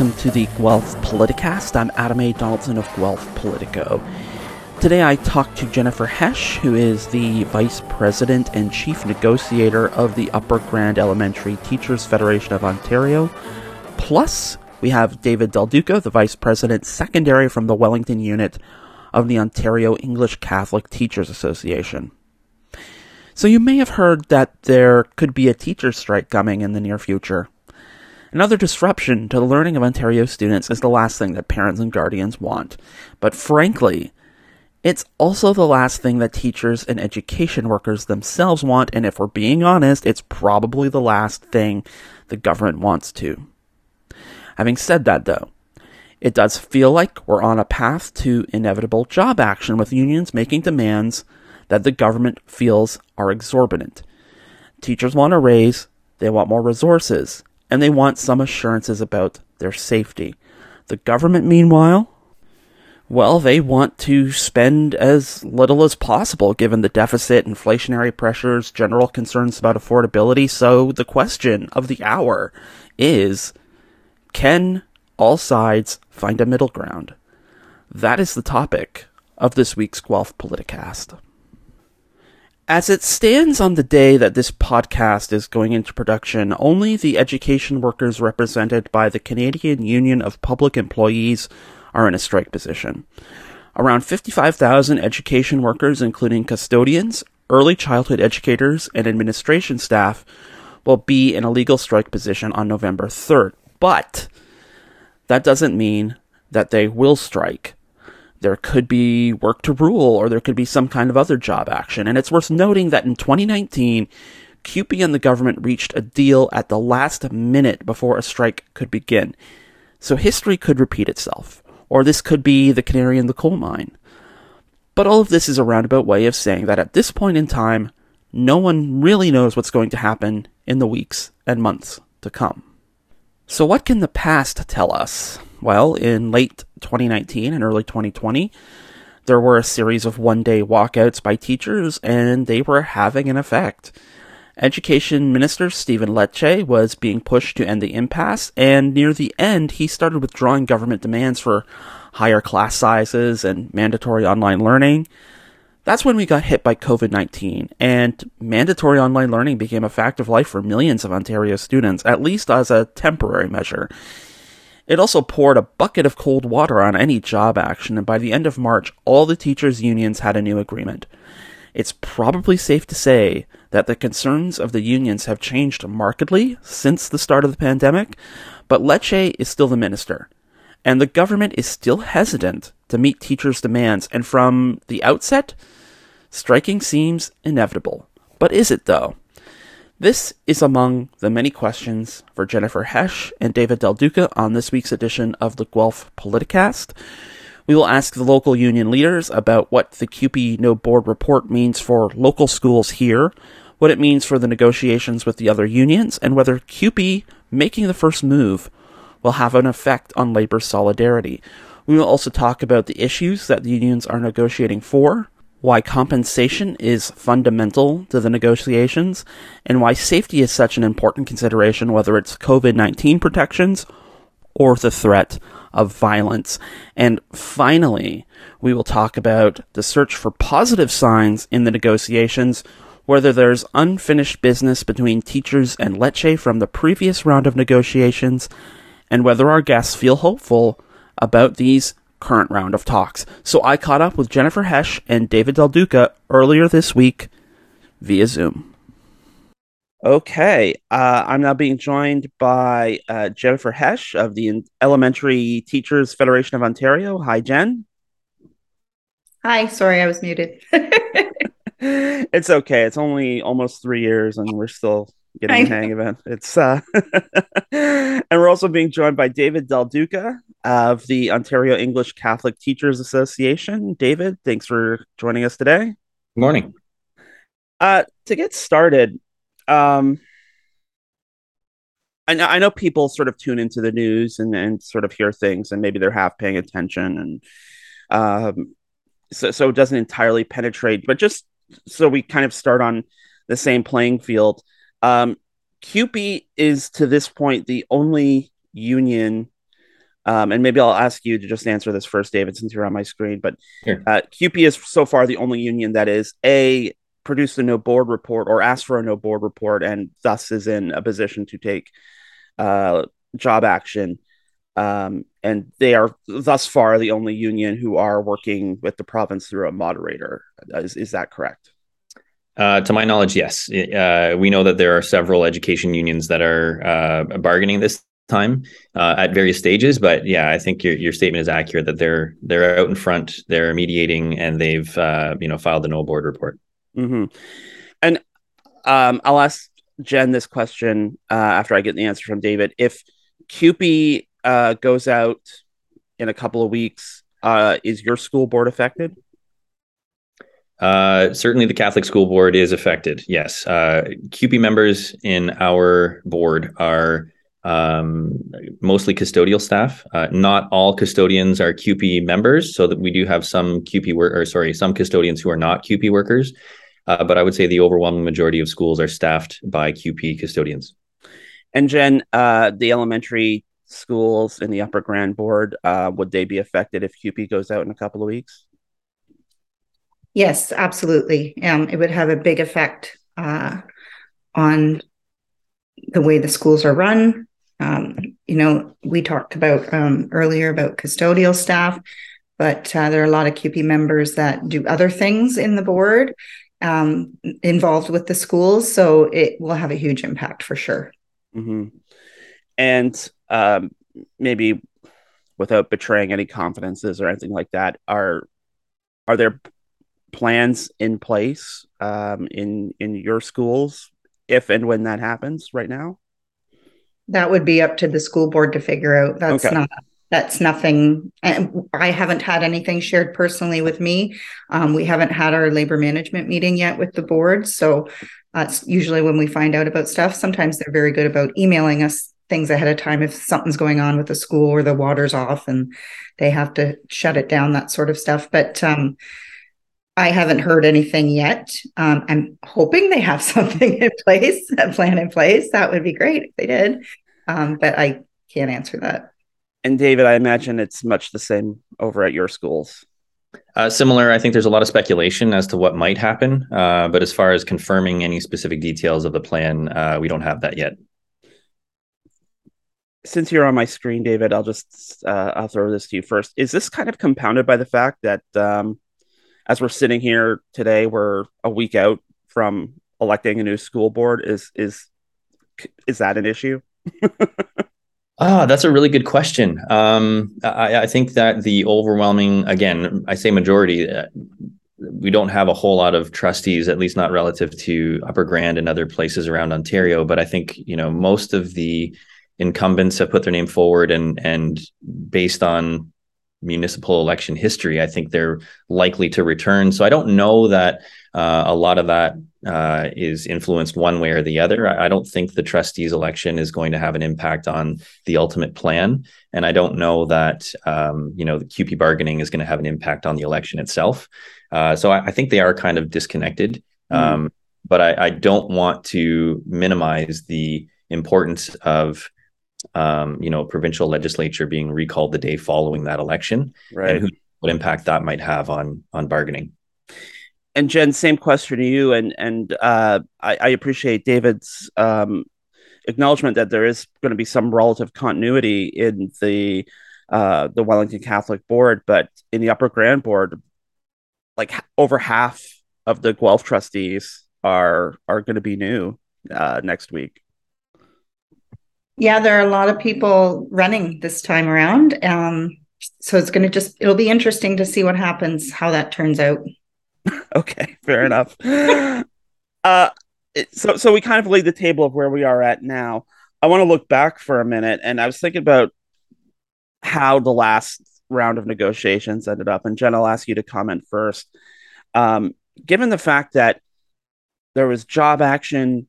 welcome to the Guelph Politicast. I'm Adam A. Donaldson of Guelph Politico. Today I talked to Jennifer Hesch, who is the Vice President and Chief Negotiator of the Upper Grand Elementary Teachers Federation of Ontario. Plus, we have David Del Duca, the Vice President Secondary from the Wellington Unit of the Ontario English Catholic Teachers Association. So you may have heard that there could be a teacher strike coming in the near future. Another disruption to the learning of Ontario students is the last thing that parents and guardians want. But frankly, it's also the last thing that teachers and education workers themselves want, and if we're being honest, it's probably the last thing the government wants to. Having said that, though, it does feel like we're on a path to inevitable job action with unions making demands that the government feels are exorbitant. Teachers want a raise, they want more resources, and they want some assurances about their safety. The government, meanwhile, well, they want to spend as little as possible given the deficit, inflationary pressures, general concerns about affordability. So the question of the hour is can all sides find a middle ground? That is the topic of this week's Guelph Politicast. As it stands on the day that this podcast is going into production, only the education workers represented by the Canadian Union of Public Employees are in a strike position. Around 55,000 education workers, including custodians, early childhood educators, and administration staff, will be in a legal strike position on November 3rd. But that doesn't mean that they will strike there could be work to rule or there could be some kind of other job action. And it's worth noting that in 2019, CUPE and the government reached a deal at the last minute before a strike could begin. So history could repeat itself, or this could be the canary in the coal mine. But all of this is a roundabout way of saying that at this point in time, no one really knows what's going to happen in the weeks and months to come. So, what can the past tell us? Well, in late 2019 and early 2020, there were a series of one day walkouts by teachers, and they were having an effect. Education Minister Stephen Lecce was being pushed to end the impasse, and near the end, he started withdrawing government demands for higher class sizes and mandatory online learning. That's when we got hit by COVID 19, and mandatory online learning became a fact of life for millions of Ontario students, at least as a temporary measure. It also poured a bucket of cold water on any job action, and by the end of March, all the teachers' unions had a new agreement. It's probably safe to say that the concerns of the unions have changed markedly since the start of the pandemic, but Lecce is still the minister, and the government is still hesitant to meet teachers' demands, and from the outset, striking seems inevitable. But is it, though? This is among the many questions for Jennifer Hesch and David Del Duca on this week's edition of the Guelph Politicast. We will ask the local union leaders about what the CUPE No Board report means for local schools here, what it means for the negotiations with the other unions, and whether CUPE making the first move will have an effect on labor solidarity. We will also talk about the issues that the unions are negotiating for, why compensation is fundamental to the negotiations, and why safety is such an important consideration, whether it's COVID 19 protections or the threat of violence. And finally, we will talk about the search for positive signs in the negotiations, whether there's unfinished business between teachers and Lecce from the previous round of negotiations, and whether our guests feel hopeful about these current round of talks. So I caught up with Jennifer Hesch and David Del Duca earlier this week via Zoom. Okay, uh, I'm now being joined by uh, Jennifer Hesch of the Elementary Teachers Federation of Ontario. Hi, Jen. Hi, sorry, I was muted. it's okay. It's only almost three years, and we're still getting the hang of it. It's uh, and we're also being joined by David Del Duca of the Ontario English Catholic Teachers Association. David, thanks for joining us today. Good morning. Uh, to get started, um, I know, I know people sort of tune into the news and, and sort of hear things, and maybe they're half paying attention, and um, so so it doesn't entirely penetrate. But just so we kind of start on the same playing field, um, CUPE is to this point the only union Um, and maybe I'll ask you to just answer this first, David, since you're on my screen. But Sure. uh, CUPE is so far the only union that is a produced a no board report or asked for a no board report, and thus is in a position to take uh, job action. Um, and they are thus far the only union who are working with the province through a moderator. Is, is that correct? Uh, to my knowledge, yes. Uh, we know that there are several education unions that are uh, bargaining this time uh, at various stages. But yeah, I think your your statement is accurate that they're they're out in front, they're mediating, and they've uh, you know filed the no board report. Mm-hmm. And um, I'll ask Jen this question uh, after I get the answer from David. If CUPE goes out in a couple of weeks, is your school board affected? Uh, certainly, the Catholic School Board is affected. Yes, uh, CUPE members in our board are um, mostly custodial staff. Uh, not all custodians are CUPE members, so that we do have some CUPE work, or sorry, some custodians who are not CUPE workers. Uh, but I would say the overwhelming majority of schools are staffed by CUPE custodians. And Jen, uh, the elementary schools in the Upper Grand Board, uh, would they be affected if CUPE goes out in a couple of weeks? Yes, absolutely. Um, it would have a big effect uh, on the way the schools are run. Um, you know, we talked about um, earlier about custodial staff, but uh, there are a lot of CUPE members that do other things in the board um, involved with the schools. So it will have a huge impact for sure. Mm-hmm. And um, maybe without betraying any confidences or anything like that, are are there plans in place um, in in your schools if and when that happens right now? That would be up to the school board to figure out. That's okay. not that's nothing and i haven't had anything shared personally with me um, we haven't had our labor management meeting yet with the board so that's usually when we find out about stuff sometimes they're very good about emailing us things ahead of time if something's going on with the school or the water's off and they have to shut it down that sort of stuff but um, I haven't heard anything yet. Um, I'm hoping they have something in place, a plan in place. That would be great if they did. Um, but I can't answer that. And David, I imagine it's much the same over at your schools. Uh, similar, I think there's a lot of speculation as to what might happen, uh, but as far as confirming any specific details of the plan, uh, we don't have that yet. Since you're on my screen, David, I'll just uh, I'll throw this to you first. Is this kind of compounded by the fact that um, as we're sitting here today, we're a week out from electing a new school board? Is is is that an issue? Ah, that's a really good question. Um, I, I, think that the overwhelming, again, I say majority, uh, we don't have a whole lot of trustees, at least not relative to Upper Grand and other places around Ontario. But I think you know most of the incumbents have put their name forward, and and based on municipal election history, I think they're likely to return. So I don't know that uh, a lot of that uh, is influenced one way or the other. I, I, don't think the trustees election is going to have an impact on the ultimate plan, and I don't know that um, you know the CUPE bargaining is going to have an impact on the election itself. Uh, so I, I, think they are kind of disconnected. Mm. Um, but I, I, don't want to minimize the importance of um, you know provincial legislature being recalled the day following that election, right. and who, what impact that might have on on bargaining and Jen, same question to you, and and uh, I, I, appreciate David's um, acknowledgement that there is going to be some relative continuity in the uh, the Wellington Catholic Board, but in the Upper Grand Board, like over half of the Guelph trustees are are going to be new uh, next week. Yeah, there are a lot of people running this time around. Um, so it's going to just it'll be interesting to see what happens, how that turns out. okay, fair enough. Uh, so so we kind of laid the table of where we are at now. I want to look back for a minute, and I was thinking about how the last round of negotiations ended up. And Jen, I'll ask you to comment first. Um, given the fact that there was job action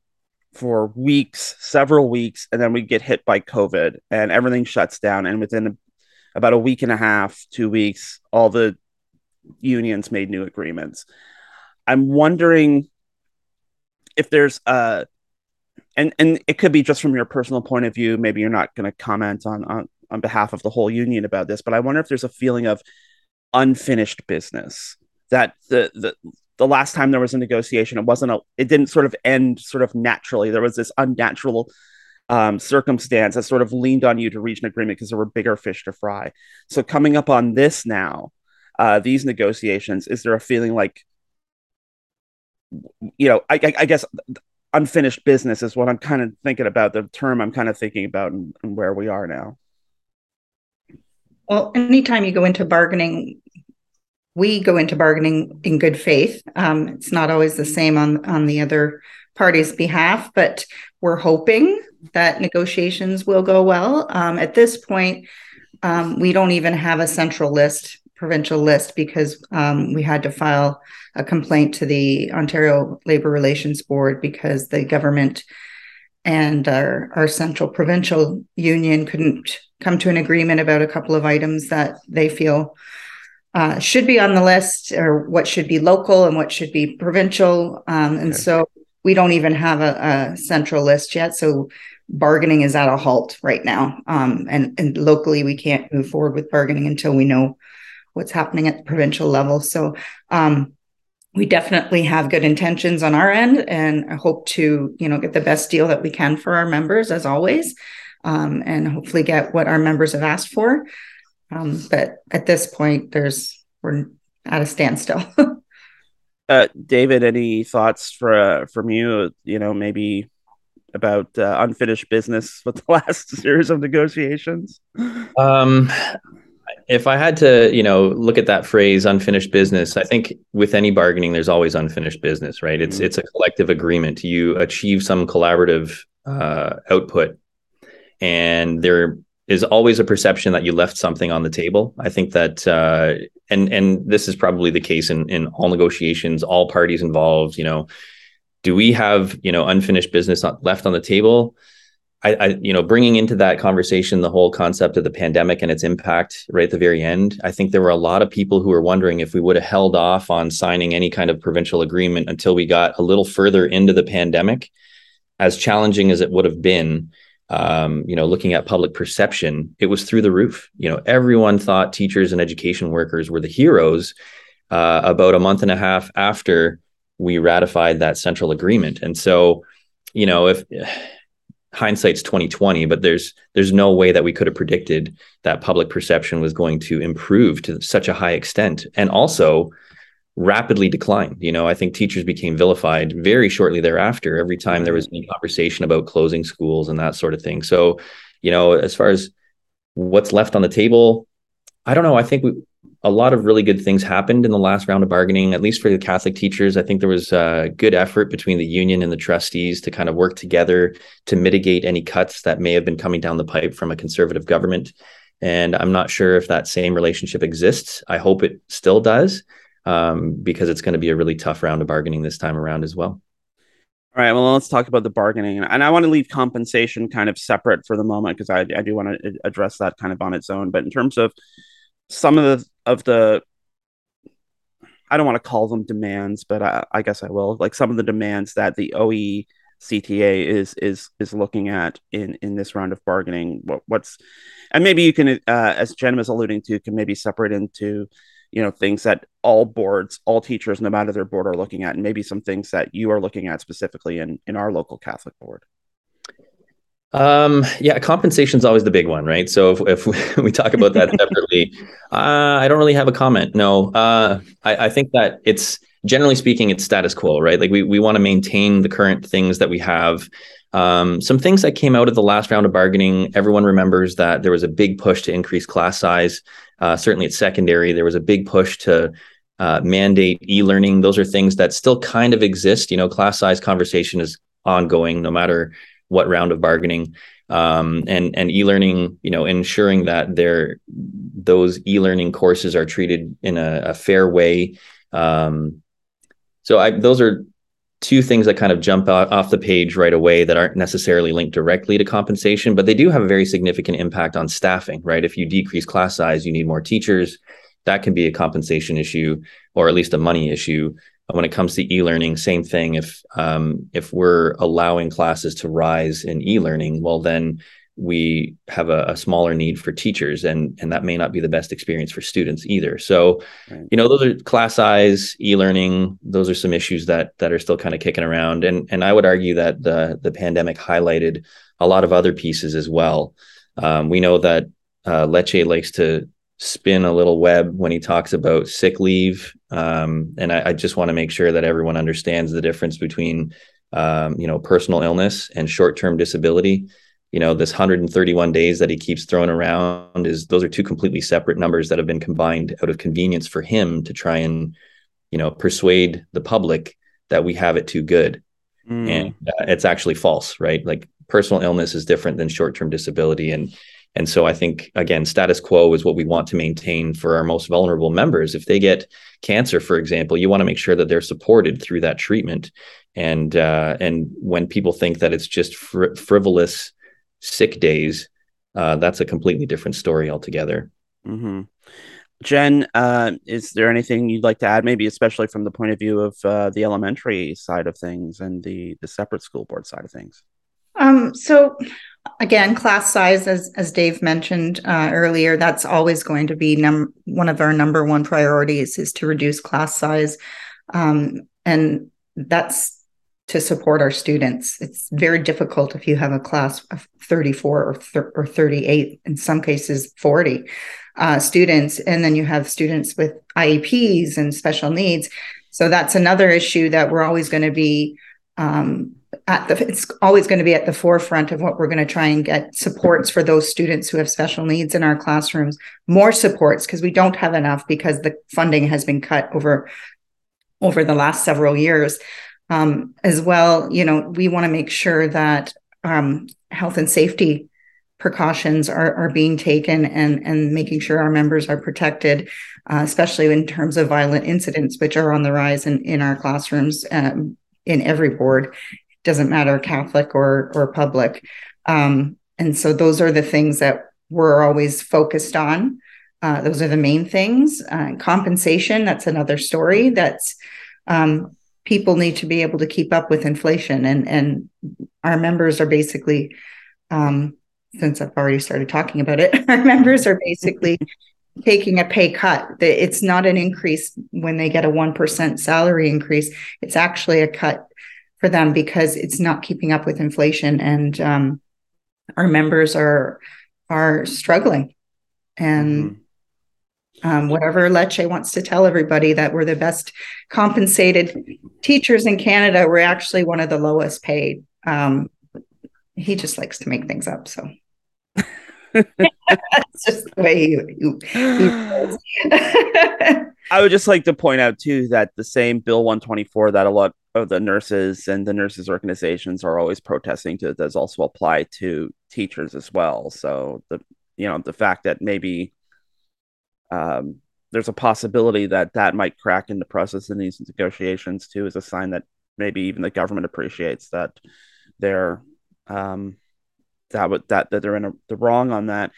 for weeks, several weeks, and then we get hit by COVID and everything shuts down, and within a, about a week and a half, two weeks, all the unions made new agreements. I'm wondering if there's a and and it could be just from your personal point of view maybe you're not going to comment on, on on behalf of the whole union about this, but I wonder if there's a feeling of unfinished business that the the the last time there was a negotiation, it wasn't a, it didn't sort of end sort of naturally. There was this unnatural um, circumstance that sort of leaned on you to reach an agreement because there were bigger fish to fry. So coming up on this now, uh, these negotiations, is there a feeling like, you know, I, I, I guess unfinished business is what I'm kind of thinking about. The term I'm kind of thinking about and, and where we are now. Well, anytime you go into bargaining, we go into bargaining in good faith. Um, it's not always the same on on the other party's behalf, but we're hoping that negotiations will go well. Um, at this point, um, we don't even have a central list, provincial list, because um, we had to file a complaint to the Ontario Labor Relations Board because the government and our, our central provincial union couldn't come to an agreement about a couple of items that they feel uh, should be on the list or what should be local and what should be provincial. Um, and okay. so we don't even have a, a, central list yet. So bargaining is at a halt right now. Um, and, and locally, we can't move forward with bargaining until we know what's happening at the provincial level. So um, we definitely have good intentions on our end and I hope to, you know, get the best deal that we can for our members as always. Um, and hopefully get what our members have asked for. Um, but at this point, there's we're at a standstill. uh, David, any thoughts for uh, from you? You know, maybe about uh, unfinished business with the last series of negotiations. Um, if I had to, you know, look at that phrase "unfinished business," I think with any bargaining, there's always unfinished business, right? It's mm-hmm. it's a collective agreement. You achieve some collaborative uh, output, and there is always a perception that you left something on the table. I think that, uh, and and this is probably the case in in all negotiations, all parties involved. You know, do we have you know unfinished business left on the table? I, I, you know, bringing into that conversation the whole concept of the pandemic and its impact right at the very end. I think there were a lot of people who were wondering if we would have held off on signing any kind of provincial agreement until we got a little further into the pandemic. As challenging as it would have been, um, you know, looking at public perception, it was through the roof. You know, everyone thought teachers and education workers were the heroes uh, about a month and a half after we ratified that central agreement. And so, you know, if hindsight's 2020, but there's there's no way that we could have predicted that public perception was going to improve to such a high extent. And also, rapidly declined. You know, I think teachers became vilified very shortly thereafter. Every time there was any conversation about closing schools and that sort of thing. So, you know, as far as what's left on the table, I don't know. I think we, a lot of really good things happened in the last round of bargaining, at least for the Catholic teachers. I think there was a good effort between the union and the trustees to kind of work together to mitigate any cuts that may have been coming down the pipe from a conservative government. And I'm not sure if that same relationship exists. I hope it still does um, because it's going to be a really tough round of bargaining this time around as well. All right. Well, let's talk about the bargaining, and I want to leave compensation kind of separate for the moment because I, I do want to address that kind of on its own. But in terms of some of the of the, I don't want to call them demands, but I, I guess I will. Like some of the demands that the OE CTA is is is looking at in in this round of bargaining. What, what's and maybe you can, uh, as Jen was alluding to, can maybe separate into you know things that all boards all teachers no matter their board are looking at and maybe some things that you are looking at specifically in in our local catholic board. Um yeah compensation is always the big one right? So if, if we talk about that separately uh, i don't really have a comment no. Uh, I, I think that it's generally speaking it's status quo right? Like we, we want to maintain the current things that we have. Um, some things that came out of the last round of bargaining everyone remembers that there was a big push to increase class size. Uh, certainly at secondary, there was a big push to uh, mandate e-learning. Those are things that still kind of exist. You know, class size conversation is ongoing, no matter what round of bargaining. Um, and and e-learning, you know, ensuring that there those e-learning courses are treated in a, a fair way. Um, so I, those are two things that kind of jump off the page right away that aren't necessarily linked directly to compensation, but they do have a very significant impact on staffing, right? If you decrease class size, you need more teachers. That can be a compensation issue or at least a money issue. When it comes to e-learning, same thing. If um, if we're allowing classes to rise in e-learning, well, then we have a, a, smaller need for teachers and and that may not be the best experience for students either so right. you know those are class size e-learning those are some issues that that are still kind of kicking around and and i would argue that the the pandemic highlighted a lot of other pieces as well um, we know that uh, Lecce likes to spin a little web when he talks about sick leave. Um, and I, I just want to make sure that everyone understands the difference between um, you know personal illness and short-term disability. You know this 131 days that he keeps throwing around is those are two completely separate numbers that have been combined out of convenience for him to try and you know persuade the public that we have it too good. Mm. and uh, it's actually false right? Like personal illness is different than short-term disability. And and so i think again status quo is what we want to maintain for our most vulnerable members if they get cancer for example you want to make sure that they're supported through that treatment and uh, and when people think that it's just fr- frivolous sick days, uh, that's a completely different story altogether. Mm-hmm. Jen, uh, is there anything you'd like to add, maybe especially from the point of view of uh, the elementary side of things and the the separate school board side of things? Um, so again, class size, as as Dave mentioned uh, earlier, that's always going to be num- one of our number one priorities is to reduce class size, um, and that's to support our students. It's very difficult if you have a class of 34 or, or 38, in some cases 40 uh, students, and then you have students with IEPs and special needs. So that's another issue that we're always going to be um, at the. It's always going to be at the forefront of what we're going to try and get supports for those students who have special needs in our classrooms. More supports because we don't have enough because the funding has been cut over over the last several years. Um, as well, you know, we want to make sure that um, health and safety precautions are, are being taken and, and making sure our members are protected, uh, especially in terms of violent incidents, which are on the rise in, in our classrooms um, in every board. Doesn't matter Catholic or, or public. Um, and so those are the things that we're always focused on. Uh, those are the main things. Uh, compensation, that's another story. That's um, people need to be able to keep up with inflation and and our members are basically um, since I've already started talking about it, our members are basically taking a pay cut. It's not an increase when they get a 1% salary increase. It's actually a cut for them because it's not keeping up with inflation. And um, our members are are struggling. And mm-hmm um, whatever Lecce wants to tell everybody that we're the best compensated teachers in Canada. We're actually one of the lowest paid. Um, he just likes to make things up. So that's just the way he, he, he I would just like to point out too that the same Bill 124 that a lot of the nurses and the nurses organizations are always protesting to does also apply to teachers as well. So the you know the fact that maybe um, there's a possibility that that might crack in the process in these negotiations too, is a sign that maybe even the government appreciates that they're um, that would that that they're in a, the wrong on that.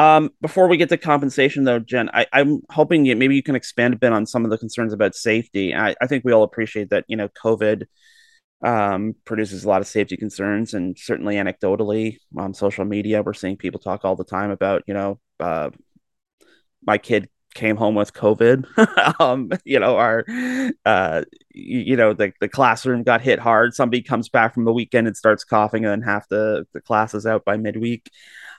Um, before we get to compensation, though, Jen, I, am hoping you, maybe you can expand a bit on some of the concerns about safety. I, I think we all appreciate that you know COVID um, produces a lot of safety concerns, and certainly anecdotally on social media, we're seeing people talk all the time about you know uh, my kid came home with COVID. um, you know, our, uh, you, know, the, the classroom got hit hard. Somebody comes back from the weekend and starts coughing, and then half the, the class is out by midweek.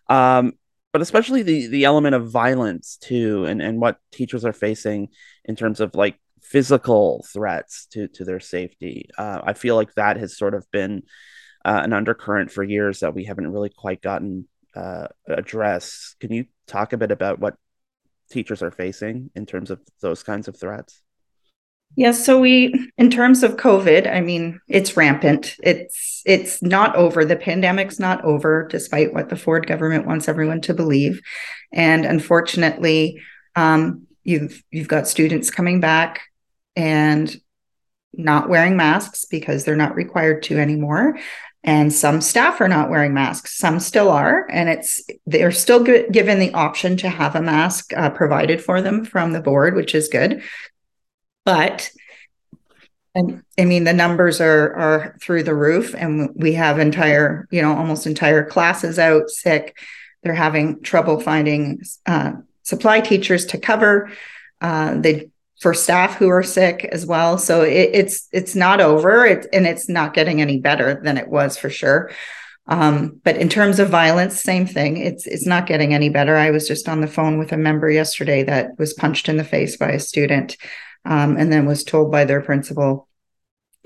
Um, but especially the the element of violence too, and and what teachers are facing in terms of like physical threats to to their safety. Uh, I feel like that has sort of been uh, an undercurrent for years that we haven't really quite gotten uh, addressed. Can you talk a bit about what teachers are facing in terms of those kinds of threats? Yes, yeah, so we in terms of COVID, I mean, it's rampant. It's it's not over. The pandemic's not over despite what the Ford government wants everyone to believe. And unfortunately, um, you've you've got students coming back and not wearing masks because they're not required to anymore and some staff are not wearing masks some still are and it's they're still given the option to have a mask uh, provided for them from the board which is good but And I mean, the numbers are are through the roof, and we have entire, you know, almost entire classes out sick. They're having trouble finding uh, supply teachers to cover. Uh, for staff who are sick as well. So it, it's it's not over, it, and it's not getting any better than it was for sure. Um, but in terms of violence, same thing. It's it's not getting any better. I was just on the phone with a member yesterday that was punched in the face by a student, um, and then was told by their principal,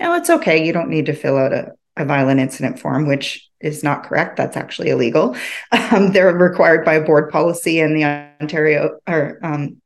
"No, it's okay. You don't need to fill out a, a violent incident form," which is not correct. That's actually illegal. Um, they're required by board policy and the Ontario or um,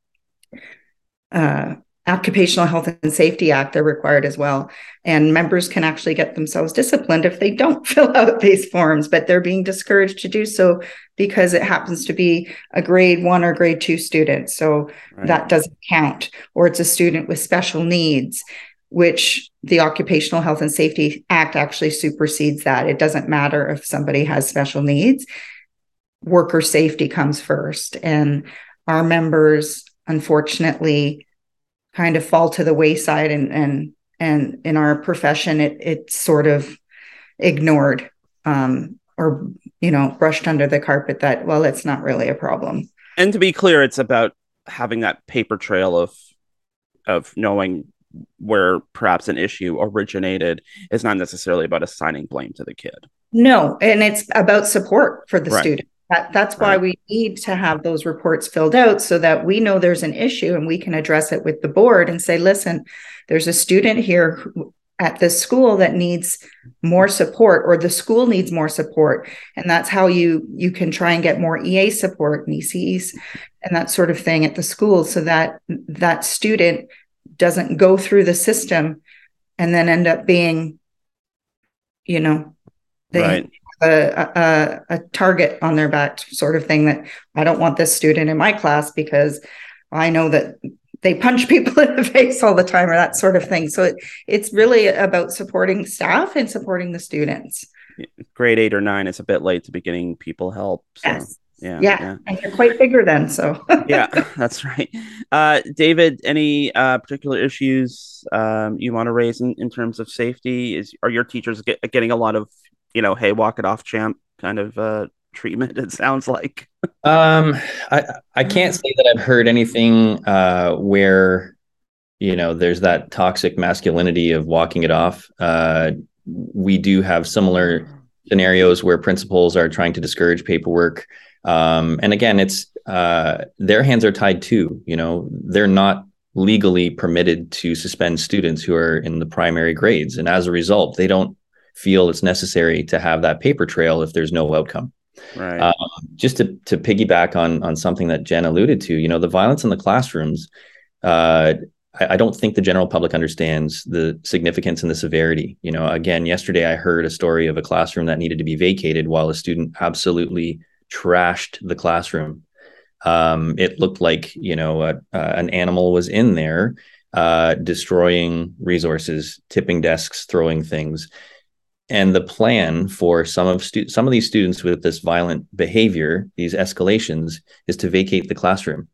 uh, Occupational Health and Safety Act are required as well. And members can actually get themselves disciplined if they don't fill out these forms, but they're being discouraged to do so because it happens to be a grade one or grade two student. So right. that doesn't count. Or it's a student with special needs, which the Occupational Health and Safety Act actually supersedes that. It doesn't matter if somebody has special needs, worker safety comes first. And our members, unfortunately, kind of fall to the wayside and and and in our profession it it's sort of ignored um, or you know brushed under the carpet that well it's not really a problem. And to be clear it's about having that paper trail of of knowing where perhaps an issue originated is not necessarily about assigning blame to the kid. No and it's about support for the right. student that, that's why we need to have those reports filled out so that we know there's an issue and we can address it with the board and say, listen, there's a student here who, at this school that needs more support or the school needs more support. And that's how you you can try and get more ea support and ecs and that sort of thing at the school so that that student doesn't go through the system and then end up being you know they right a, a, a target on their back sort of thing that I don't want this student in my class because I know that they punch people in the face all the time or that sort of thing. So it, it's really about supporting staff and supporting the students. Grade eight or nine, it's a bit late to be getting people help. So. Yes. Yeah, yeah, yeah, and you're quite bigger then. So yeah, that's right. Uh, David, any uh, particular issues um, you want to raise in, in terms of safety? Is are your teachers get, getting a lot of you know, hey, walk it off, champ kind of uh, treatment. It sounds like. um, I I can't say that I've heard anything uh, where you know there's that toxic masculinity of walking it off. Uh, we do have similar scenarios where principals are trying to discourage paperwork. Um, and again, it's uh, their hands are tied too. You know, they're not legally permitted to suspend students who are in the primary grades, and as a result, they don't feel it's necessary to have that paper trail if there's no outcome. Right. Um, just to to piggyback on on something that Jen alluded to, you know, the violence in the classrooms. Uh, I, I don't think the general public understands the significance and the severity. You know, again, yesterday I heard a story of a classroom that needed to be vacated while a student absolutely trashed the classroom. Um, it looked like you know uh, an animal was in there, uh, destroying resources, tipping desks, throwing things and the plan for some of stu- some of these students with this violent behavior these escalations is to vacate the classroom.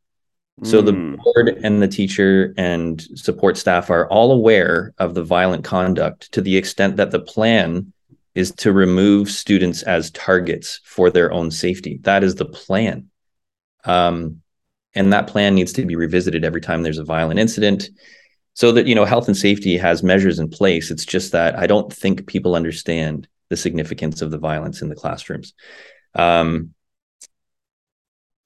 So the hmm. board and the teacher and support staff are all aware of the violent conduct to the extent that the plan is to remove students as targets for their own safety. That is the plan. Um, and that plan needs to be revisited every time there's a violent incident so that you know health and safety has measures in place. It's just that i don't think people understand the significance of the violence in the classrooms. Um,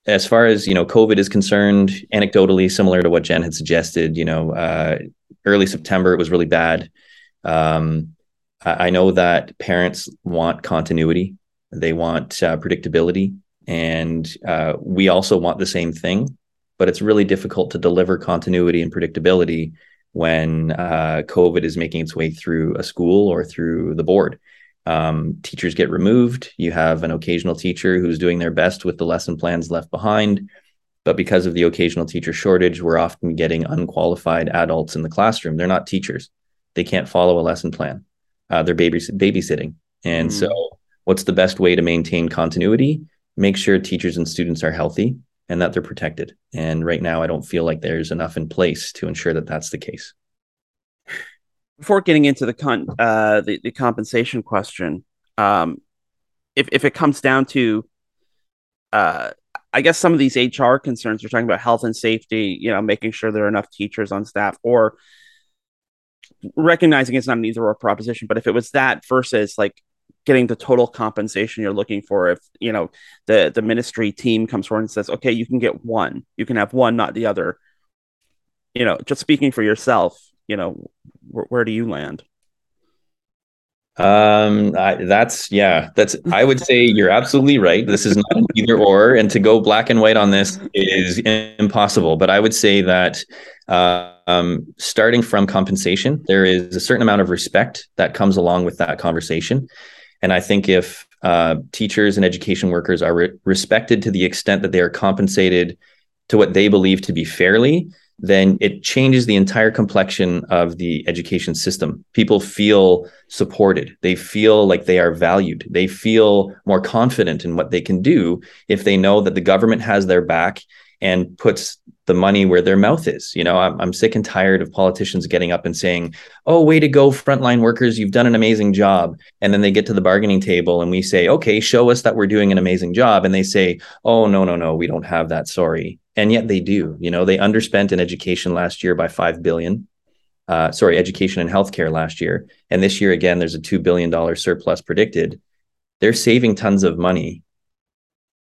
as far as you know covid is concerned anecdotally similar to what jen had suggested you know uh, early september it was really bad. Um, I, I, know that parents want continuity. They want uh, predictability. And uh, we also want the same thing but it's really difficult to deliver continuity and predictability when uh, COVID is making its way through a school or through the board. Um, teachers get removed. You have an occasional teacher who's doing their best with the lesson plans left behind. But because of the occasional teacher shortage, we're often getting unqualified adults in the classroom. They're not teachers, they can't follow a lesson plan. Uh, they're baby- babysitting. And mm. so, what's the best way to maintain continuity? Make sure teachers and students are healthy and that they're protected. And right now, I don't feel like there's enough in place to ensure that that's the case. before getting into the con uh, the, the compensation question, um, if if it comes down to, uh, I guess some of these HR concerns, you're talking about health and safety, you know, making sure there are enough teachers on staff, or recognizing it's not an either or proposition, but if it was that versus like getting the total compensation you're looking for, if you know the the ministry team comes forward and says, okay, you can get one, you can have one, not the other. You know, just speaking for yourself, you know, wh- where do you land? Um, I, that's yeah, that's I would say you're absolutely right. This is not either or, and to go black and white on this is impossible. But I would say that uh, um, starting from compensation, there is a certain amount of respect that comes along with that conversation, and I think if uh, teachers and education workers are re- respected to the extent that they are compensated to what they believe to be fairly, then it changes the entire complexion of the education system. People feel supported. They feel like they are valued. They feel more confident in what they can do if they know that the government has their back and puts the money where their mouth is. You know, I'm, I'm sick and tired of politicians getting up and saying, Oh, way to go, frontline workers. You've done an amazing job. And then they get to the bargaining table and we say, Okay, show us that we're doing an amazing job. And they say, Oh, no, no, no, we don't have that. Sorry and yet they do you know they underspent in education last year by 5 billion uh, sorry education and healthcare last year and this year again there's a $2 billion surplus predicted they're saving tons of money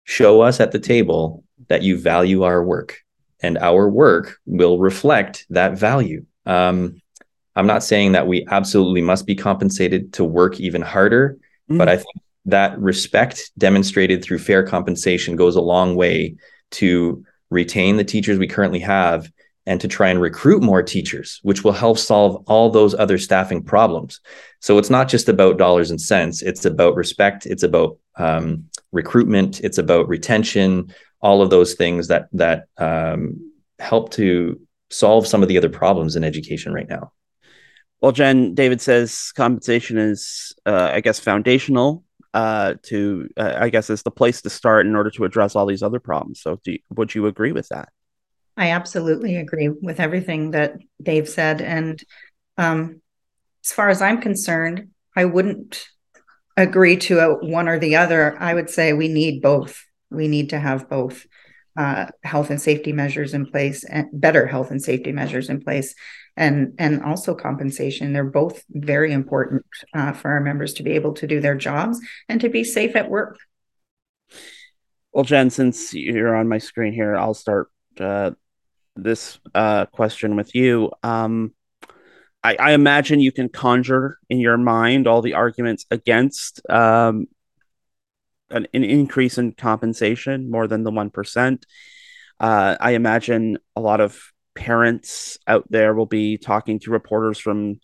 show us at the table that you value our work and our work will reflect that value. Um, i'm not saying that we absolutely must be compensated to work even harder mm. but i think that respect demonstrated through fair compensation goes a long way to retain the teachers we currently have and to try and recruit more teachers, which will help solve all those other staffing problems. So it's not just about dollars and cents, it's about respect, it's about um, recruitment, it's about retention, all of those things that that um, help to solve some of the other problems in education right now. Well, Jen, David says compensation is, uh, I guess, foundational uh, to uh, I guess is the place to start in order to address all these other problems. So, you, would you agree with that? I absolutely agree with everything that Dave said, and um, as far as I'm concerned, I wouldn't agree to a one or the other. I would say we need both. We need to have both uh, health and safety measures in place and better health and safety measures in place and and also compensation. They're both very important uh, for our members to be able to do their jobs and to be safe at work. Well, Jen, since you're on my screen here, I'll start uh, this uh, question with you. Um, I, I, imagine you can conjure in your mind all the arguments against um, an, an, increase in compensation more than the 1%. Uh, I imagine a lot of parents out there will be talking to reporters from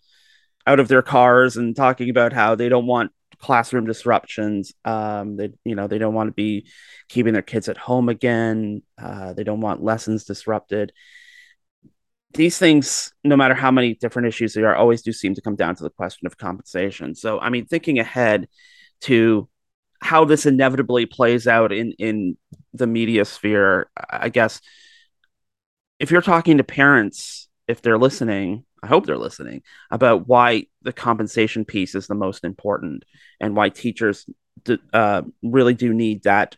out of their cars and talking about how they don't want classroom disruptions. Um, they, you know, they don't want to be keeping their kids at home again. Uh, they don't want lessons disrupted. These things, no matter how many different issues there are, always do seem to come down to the question of compensation. So, I mean, thinking ahead to how this inevitably plays out in in the media sphere, I guess if you're talking to parents, if they're listening, I hope they're listening about why the compensation piece is the most important and why teachers uh, really do need that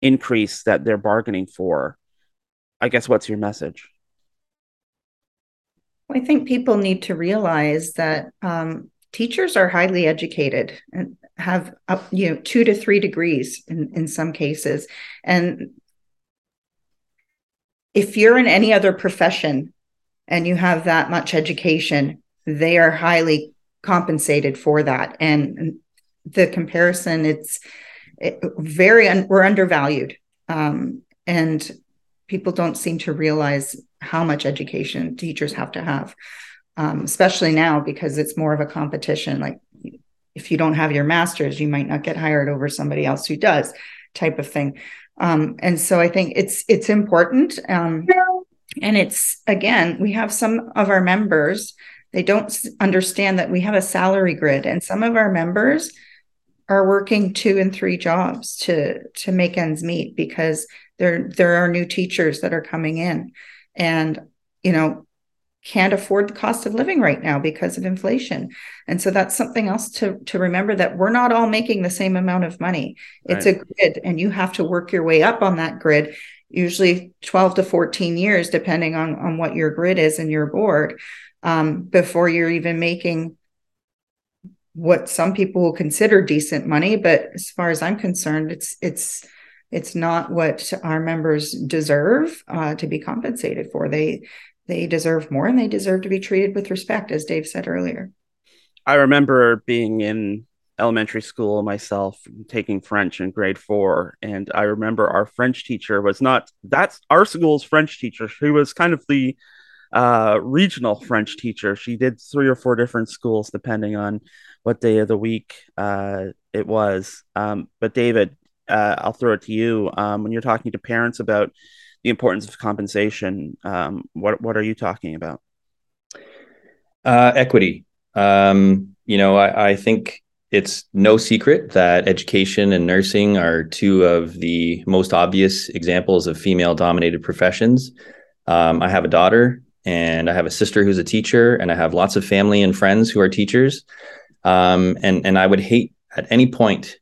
increase that they're bargaining for. I guess what's your message? I think people need to realize that um, teachers are highly educated and have up, you know two to three degrees in, in some cases, and if you're in any other profession and you have that much education, they are highly compensated for that. And the comparison, it's it, very, un, we're undervalued. Um, and people don't seem to realize how much education teachers have to have, um, especially now because it's more of a competition. Like if you don't have your master's, you might not get hired over somebody else who does, type of thing. Um, and so I think it's it's important. Um, and it's again, we have some of our members, they don't understand that we have a salary grid, and some of our members are working two and three jobs to to make ends meet because there there are new teachers that are coming in. And you know, can't afford the cost of living right now because of inflation. And so that's something else to, to remember that we're not all making the same amount of money. It's right. a grid, and you have to work your way up on that grid, usually 12 to 14 years, depending on, on what your grid is and your board, um, before you're even making what some people will consider decent money. But as far as I'm concerned, it's it's it's not what our members deserve uh, to be compensated for. They they deserve more and they deserve to be treated with respect, as Dave said earlier. I remember being in elementary school myself, taking French in grade four. And I remember our French teacher was not that's our school's French teacher. She was kind of the uh, regional French teacher. She did three or four different schools depending on what day of the week uh, it was. Um, but David, uh, I'll throw it to you. Um, when you're talking to parents about the importance of compensation. Um, what what are you talking about? Uh, equity. Um, you know, I, I think it's no secret that education and nursing are two of the most obvious examples of female dominated professions. Um, I have a daughter and I have a sister who's a teacher, and I have lots of family and friends who are teachers. Um, and and I would hate at any point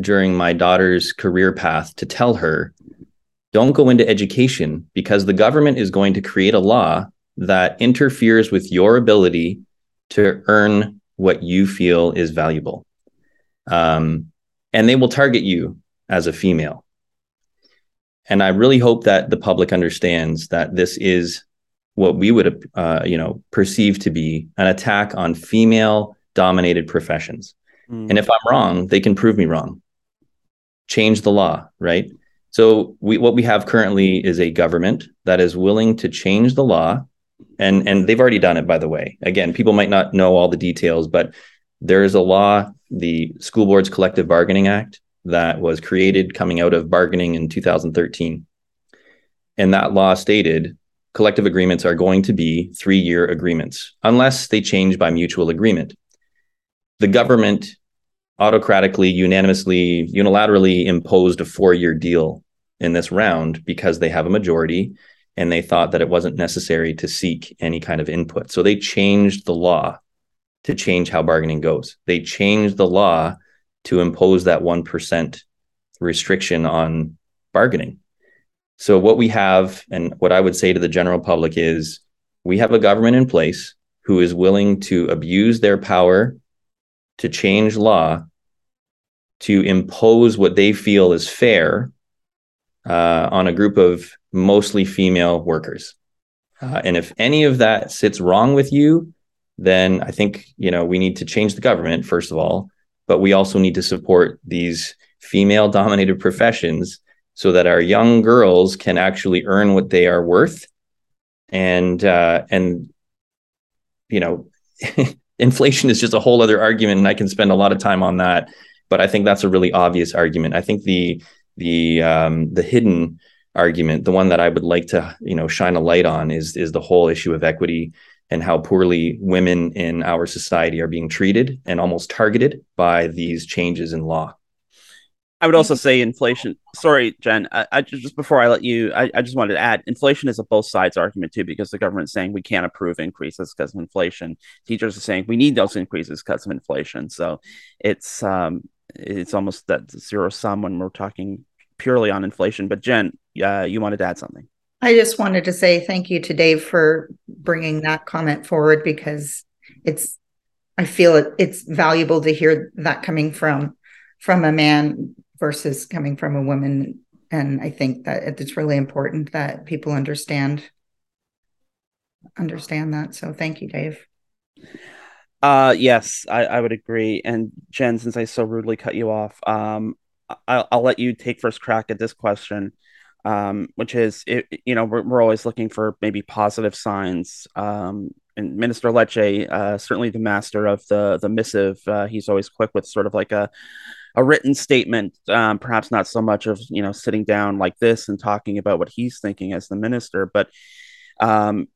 during my daughter's career path to tell her don't go into education because the government is going to create a law that interferes with your ability to earn what you feel is valuable. Um, and they will target you as a female. And I really hope that the public understands that this is what we would, uh, you know, perceive to be an attack on female-dominated professions. Mm. And if I'm wrong, they can prove me wrong. Change the law, right? So we, what we have currently is a government that is willing to change the law, and and they've already done it. By the way, again, people might not know all the details, but there is a law, the School Boards Collective Bargaining Act, that was created coming out of bargaining in 2013, and that law stated collective agreements are going to be three-year agreements unless they change by mutual agreement. The government autocratically, unanimously, unilaterally imposed a four-year deal in this round because they have a majority and they thought that it wasn't necessary to seek any kind of input. So they changed the law to change how bargaining goes. They changed the law to impose that 1% restriction on bargaining. So what we have and what I would say to the general public is we have a government in place who is willing to abuse their power to change law to impose what they feel is fair uh, on a group of mostly female workers. Uh, and if any of that sits wrong with you, then I think you know we need to change the government first of all, but we also need to support these female-dominated professions so that our young girls can actually earn what they are worth, and uh, and you know. inflation is just a whole other argument and i can spend a lot of time on that but i think that's a really obvious argument i think the the um, the hidden argument, the one that I would like to you know shine a light on is is the whole issue of equity and how poorly women in our society are being treated and almost targeted by these changes in law. I would also say inflation. Sorry, Jen. I, I just, just before I let you, I, I, just wanted to add inflation is a both sides argument too, because the government's saying we can't approve increases because of inflation. Teachers are saying we need those increases because of inflation. So it's um, it's almost that zero sum when we're talking purely on inflation. But Jen, uh, you wanted to add something. I just wanted to say thank you to Dave for bringing that comment forward because it's I feel it, it's valuable to hear that coming from from a man versus coming from a woman and I think that it's really important that people understand understand that. So thank you, Dave. Uh, yes, I, I would agree. And Jen, since I so rudely cut you off, um, I'll, I'll let you take first crack at this question, um, which is, it, you know, we're, we're always looking for maybe positive signs. Um, and Minister Lecce, uh, certainly the master of the the missive, uh, he's always quick with sort of like a a written statement, um, perhaps not so much of you know sitting down like this and talking about what he's thinking as the minister, but um,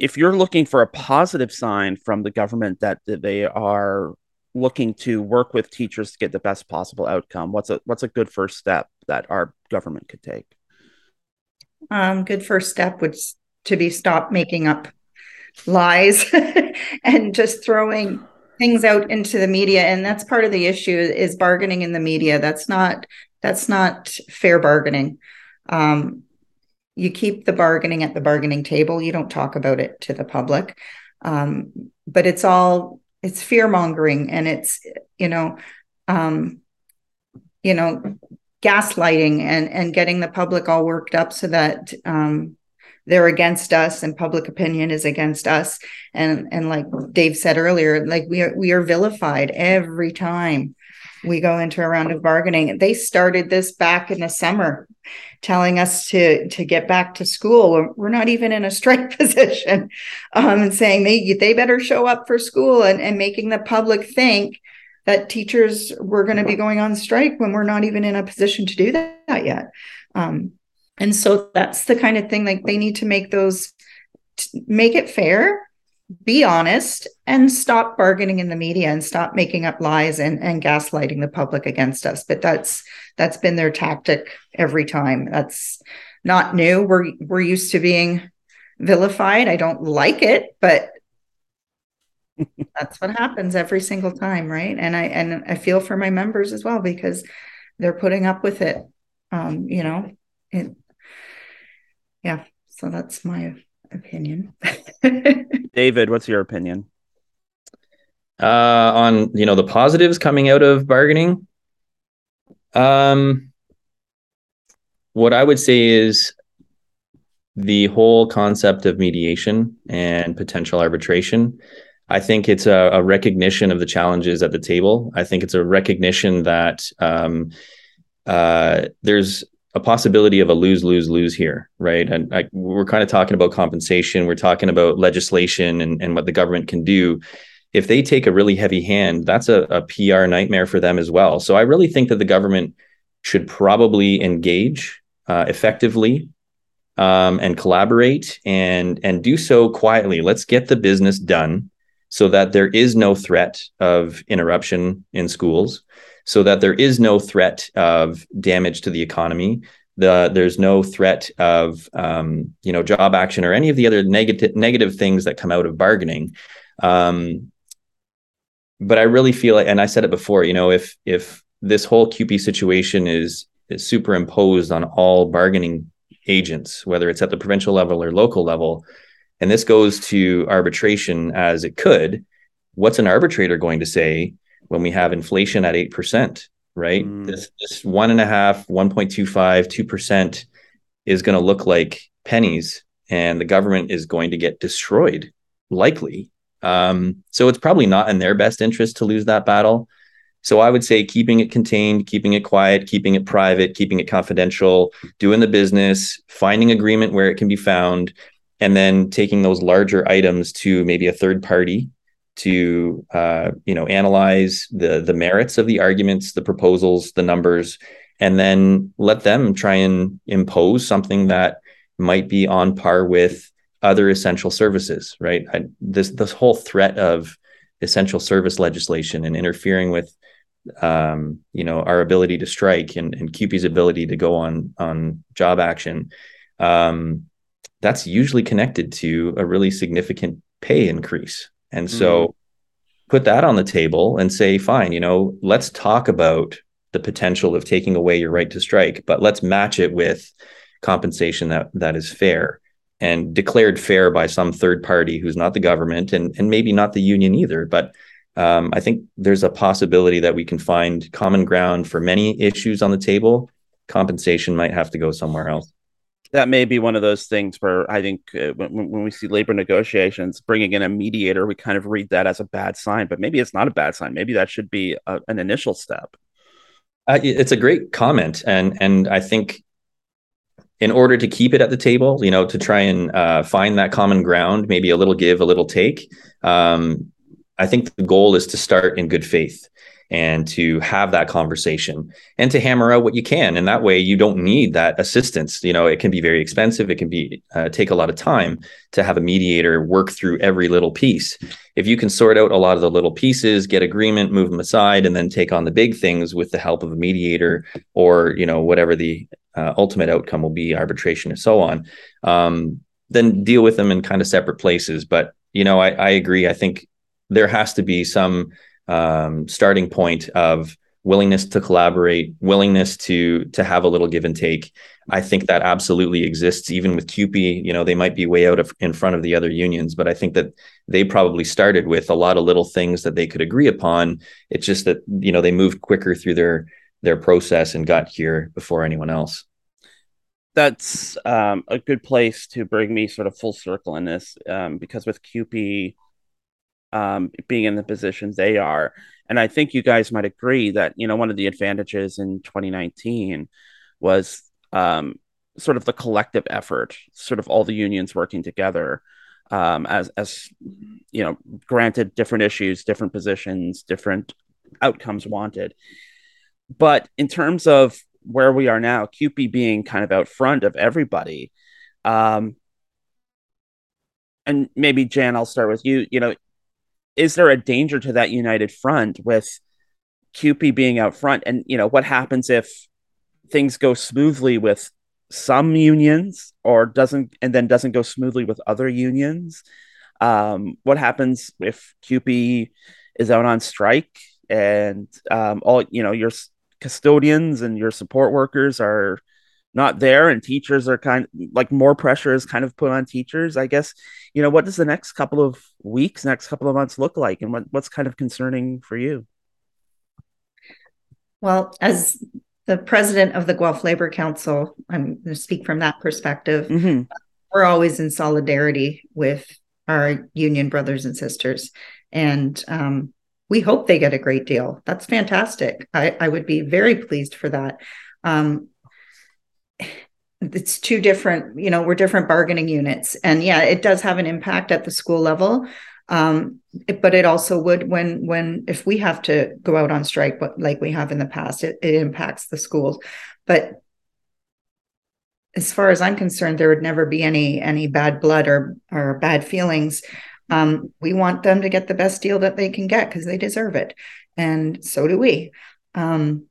if you're looking for a positive sign from the government that, they are looking to work with teachers to get the best possible outcome, what's a what's a good first step that our government could take? Um, good first step would to be stop making up lies and just throwing things out into the media and that's part of the issue is bargaining in the media that's not that's not fair bargaining um, you keep the bargaining at the bargaining table. You don't talk about it to the public. Um, but it's all it's fear mongering and it's you know um, you know gaslighting and and getting the public all worked up so that um, they're against us and public opinion is against us. And and like dave said earlier like we are we are vilified every time we go into a round of bargaining. They started this back in the summer telling us to to get back to school. We're not even in a strike position um, and saying they they better show up for school and, and making the public think that teachers were going to be going on strike when we're not even in a position to do that yet. Um, and so that's the kind of thing like they need to make those make it fair be honest and stop bargaining in the media and stop making up lies and, and gaslighting the public against us. But that's that's been their tactic every time. That's not new. We're we're used to being vilified. I don't like it but that's what happens every single time right? And i and i feel for my members as well because they're putting up with it. Um you know it, yeah. So that's my opinion. David what's your opinion? Uh on you know the positives coming out of bargaining? Um what i would say is the whole concept of mediation and potential arbitration. I think it's a, a, recognition of the challenges at the table. I think it's a recognition that um, uh, there's a possibility of a lose lose lose here, right? And I, we're kind of talking about compensation. We're talking about legislation and, and what the government can do. If they take a really heavy hand, that's a, a PR nightmare for them as well. So I really think that the government should probably engage uh, effectively um, and collaborate and and do so quietly. Let's get the business done so that there is no threat of interruption in schools, so that there is no threat of damage to the economy. The, there's no threat of um, you know job action or any of the other negative negative things that come out of bargaining. Um, but I really feel and I said it before, you know, if if this whole CUPE situation is is superimposed on all bargaining agents, whether it's at the provincial level or local level, and this goes to arbitration as it could, what's an arbitrator going to say when we have inflation at 8%, right? Mm. This, this one and a half, 1.25, 2% is going to look like pennies and the government is going to get destroyed, likely. Um, so it's probably not in their best interest to lose that battle. So I would say keeping it contained, keeping it quiet, keeping it private, keeping it confidential, doing the business, finding agreement where it can be found, and then taking those larger items to maybe a third party to uh, you know analyze the the merits of the arguments the proposals the numbers and then let them try and impose something that might be on par with other essential services right I, this this whole threat of essential service legislation and interfering with um, you know our ability to strike and, and CUPE's ability to go on on job action um, that's usually connected to a really significant pay increase. And so mm. put that on the table and say, fine, you know, let's talk about the potential of taking away your right to strike, but let's match it with compensation that that is fair and declared fair by some third party who's not the government and and maybe not the union either. But um, I think there's a possibility that we can find common ground for many issues on the table. Compensation might have to go somewhere else that may be one of those things where I think uh, when, when we see labor negotiations, bringing in a mediator, we kind of read that as a bad sign, but maybe it's not a bad sign. Maybe that should be a, an initial step. Uh, it's a great comment, and and I think in order to keep it at the table, you know, to try and uh, find that common ground, maybe a little give, a little take. Um, I think the goal is to start in good faith and to have that conversation and to hammer out what you can. And that way you don't need that assistance. You know it can be very expensive. It can be uh, take a lot of time to have a mediator work through every little piece. If you can sort out a lot of the little pieces get agreement move them aside and then take on the big things with the help of a mediator or you know whatever the uh, ultimate outcome will be arbitration and so on um, then deal with them in kind of separate places. But you know, I, I agree. I think there has to be some um, starting point of willingness to collaborate, willingness to to have a little give and take. I think that absolutely exists even with CUPE. You know, they might be way out of in front of the other unions, but I think that they probably started with a lot of little things that they could agree upon. It's just that you know they moved quicker through their their process and got here before anyone else. That's um, a good place to bring me sort of full circle in this, um, because with CUPE um, being in the positions they are, and I think you guys might agree that you know one of the advantages in 2019 was um, sort of the collective effort, sort of all the unions working together. Um, as as you know, granted different issues, different positions, different outcomes wanted. But in terms of where we are now, CUPE being kind of out front of everybody, um, and maybe Jan, I'll start with you. You know, is there a danger to that united front with CUPE being out front? And you know, what happens if things go smoothly with some unions, or doesn't, and then doesn't go smoothly with other unions? Um, what happens if CUPE is out on strike and um, all you know your custodians and your support workers are not there and teachers are kind of like more pressure is kind of put on teachers i guess. You know what does the next couple of weeks next couple of months look like and what, what's kind of concerning for you? Well as the president of the guelph labor council i'm going to speak from that perspective. Mm-hmm. we're always in solidarity with our union brothers and sisters and um, we hope they get a great deal. That's fantastic. I, I would be very pleased for that. Um, it's two different you know we're different bargaining units. And yeah it does have an impact at the school level. Um, it, but it also would when when if we have to go out on strike but like we have in the past it, it impacts the schools. But as far as i'm concerned there would never be any any bad blood or or bad feelings. Um, we want them to get the best deal that they can get because they deserve it. And so do we. Um,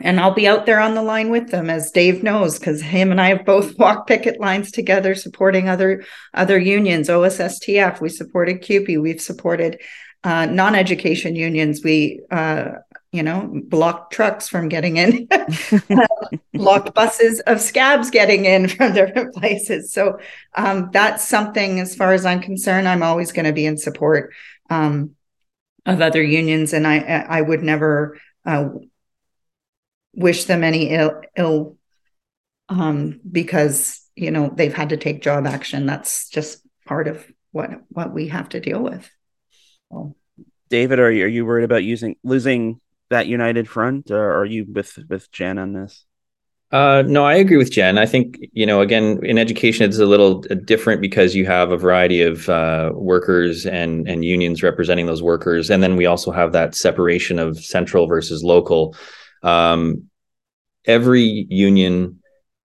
and I'll be out there on the line with them, as Dave knows, because him and I have both walked picket lines together, supporting other other unions. OSSTF, we supported CUPE, we've supported uh, non-education unions. We, uh, you know, blocked trucks from getting in, blocked buses of scabs getting in from different places. So um, that's something, as far as I'm concerned, I'm always going to be in support um, of other unions, and I I would never. Uh, wish them any ill, ill um, because you know they've had to take job action. That's just part of what what we have to deal with. So. David, are you are you worried about using losing that united front, or are you with with Jen on this? Uh, no, I agree with Jen. I think you know, again, in education, it's a little different because you have a variety of uh, workers and and unions representing those workers, and then we also have that separation of central versus local. Um, every union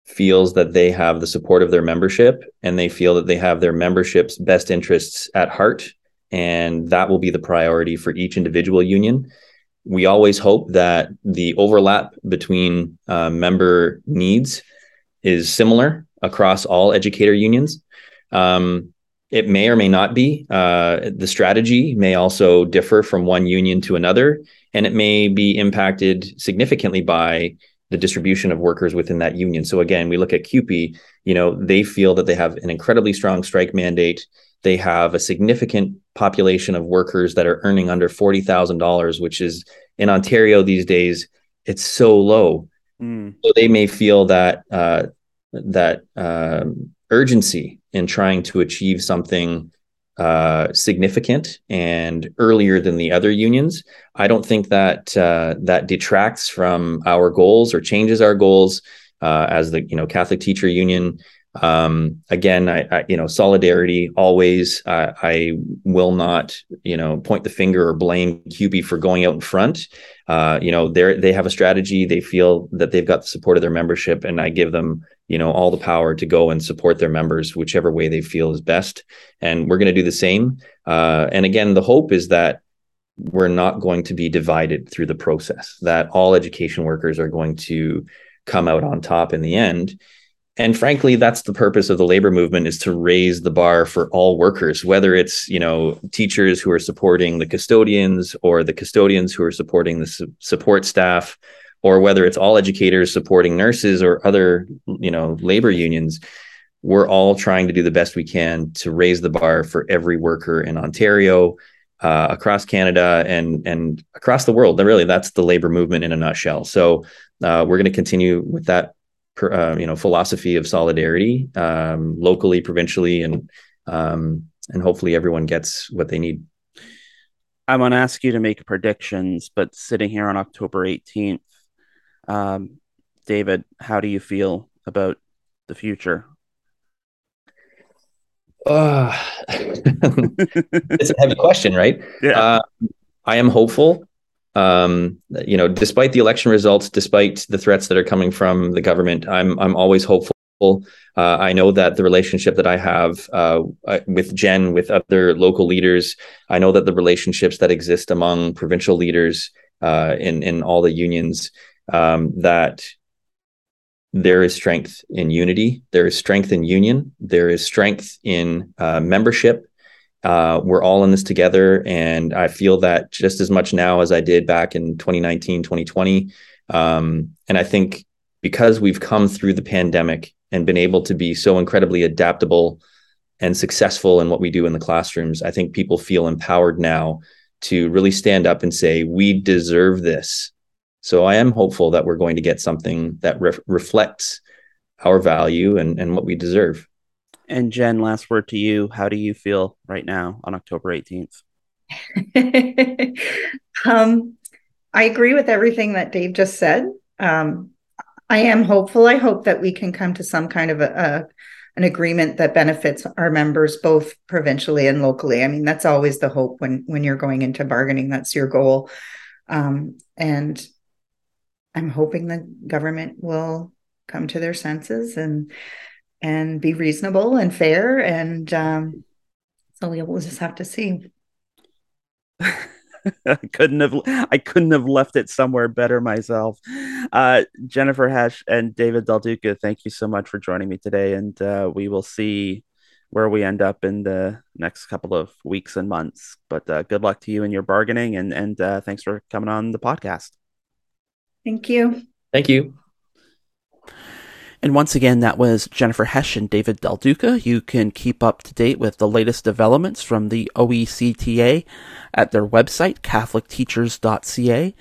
feels that they have the support of their membership and they feel that they have their membership's best interests at heart. And that will be the priority for each individual union. We always hope that the overlap between uh, member needs is similar across all educator unions. Um, it may or may not be. Uh, the strategy may also differ from one union to another, and it may be impacted significantly by the distribution of workers within that union. So again, we look at CUPE, you know, they feel that they have an incredibly strong strike mandate. They have a significant population of workers that are earning under $40,000, which is in Ontario these days, it's so low. Mm. So they may feel that uh, that um, urgency in trying to achieve something uh, significant and earlier than the other unions. I don't think that uh, that detracts from our goals or changes our goals uh, as the you know Catholic Teacher Union. Um, again, I, I, you know solidarity always. I will not you know point the finger or blame CUPE for going out in front. Uh, you know they they have a strategy. They feel that they've got the support of their membership, and I give them you know all the power to go and support their members whichever way they feel is best and we're going to do the same uh, and again the hope is that we're not going to be divided through the process that all education workers are going to come out on top in the end and frankly that's the purpose of the labor movement is to raise the bar for all workers whether it's you know teachers who are supporting the custodians or the custodians who are supporting the su- support staff or whether it's all educators supporting nurses or other you know labor unions we're all trying to do the best we can to raise the bar for every worker in Ontario uh, across Canada and and across the world. Really, that's the labor movement in a nutshell. So uh, we're going to continue with that uh, you know philosophy of solidarity um, locally, provincially, and um, and hopefully everyone gets what they need. I want to ask you to make predictions, but sitting here on October 18th, um, David, how do you feel about the future? Uh, it's a heavy question, right? Yeah. Uh, I am hopeful um, you know, despite the election results, despite the threats that are coming from the government, I'm I'm always hopeful. Uh, I know that the relationship that I have uh, with Jen, with other local leaders, I know that the relationships that exist among provincial leaders uh, in in all the unions, um, that there is strength in unity, there is strength in union, there is strength in uh, membership, uh, we're all in this together. And I feel that just as much now as I did back in 2019, 2020. Um, and I think because we've come through the pandemic and been able to be so incredibly adaptable and successful in what we do in the classrooms, I think people feel empowered now to really stand up and say, we deserve this. So I am hopeful that we're going to get something that re- reflects our value and, and what we deserve. And Jen, last word to you. How do you feel right now on October 18th? um, I agree with everything that Dave just said. Um, I am hopeful. I hope that we can come to some kind of a, a, an agreement that benefits our members both provincially and locally. I mean, that's always the hope when when you're going into bargaining. That's your goal, um, and I'm hoping the government will come to their senses and and be reasonable and fair. And um, so we will just have to see. I couldn't have I couldn't have left it somewhere better myself. Uh, Jennifer Hesch and David Del Duca, thank you so much for joining me today, and uh, we will see where we end up in the next couple of weeks and months. But uh, good luck to you in your bargaining, and and uh, thanks for coming on the podcast. Thank you. Thank you. And once again, that was Jennifer Hesch and David Del Duca. You can keep up to date with the latest developments from the OECTA at their website, catholicteachers.ca.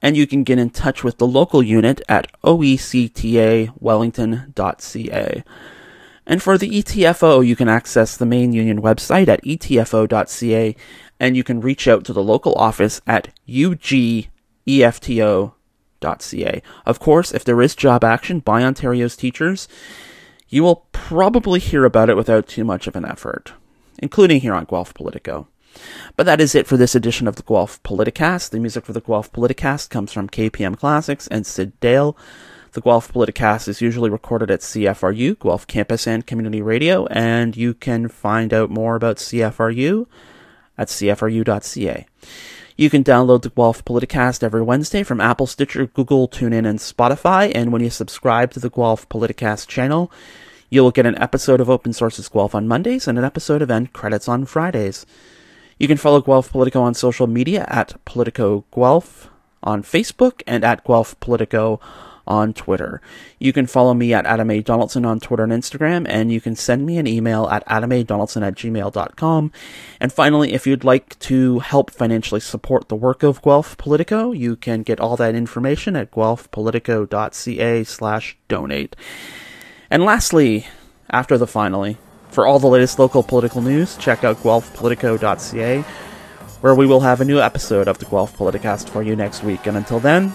And you can get in touch with the local unit at oectawellington.ca. And for the ETFO, you can access the main union website at etfo.ca, and you can reach out to the local office at ugefto.ca Of course, if there is job action by Ontario's teachers, you will probably hear about it without too much of an effort, including here on Guelph Politico. But that is it for this edition of the Guelph Politicast. The music for the Guelph Politicast comes from KPM Classics and Syd Dale. The Guelph Politicast is usually recorded at CFRU, Guelph Campus and Community Radio, and you can find out more about CFRU at cfru.ca. You can download the Guelph Politicast every Wednesday from Apple, Stitcher, Google, TuneIn, and Spotify. And when you subscribe to the Guelph Politicast channel, you will get an episode of Open Sources Guelph on Mondays and an episode of End Credits on Fridays. You can follow Guelph Politico on social media at Politico Guelph on Facebook and at Guelph Politico on Twitter. You can follow me at Adam A. Donaldson on Twitter and Instagram, and you can send me an email at adamadonaldson at gmail.com. And finally, if you'd like to help financially support the work of Guelph Politico, you can get all that information at guelphpolitico.ca slash donate. And lastly, after the finally, for all the latest local political news, check out guelphpolitico.ca, where we will have a new episode of the Guelph Politicast for you next week. And until then,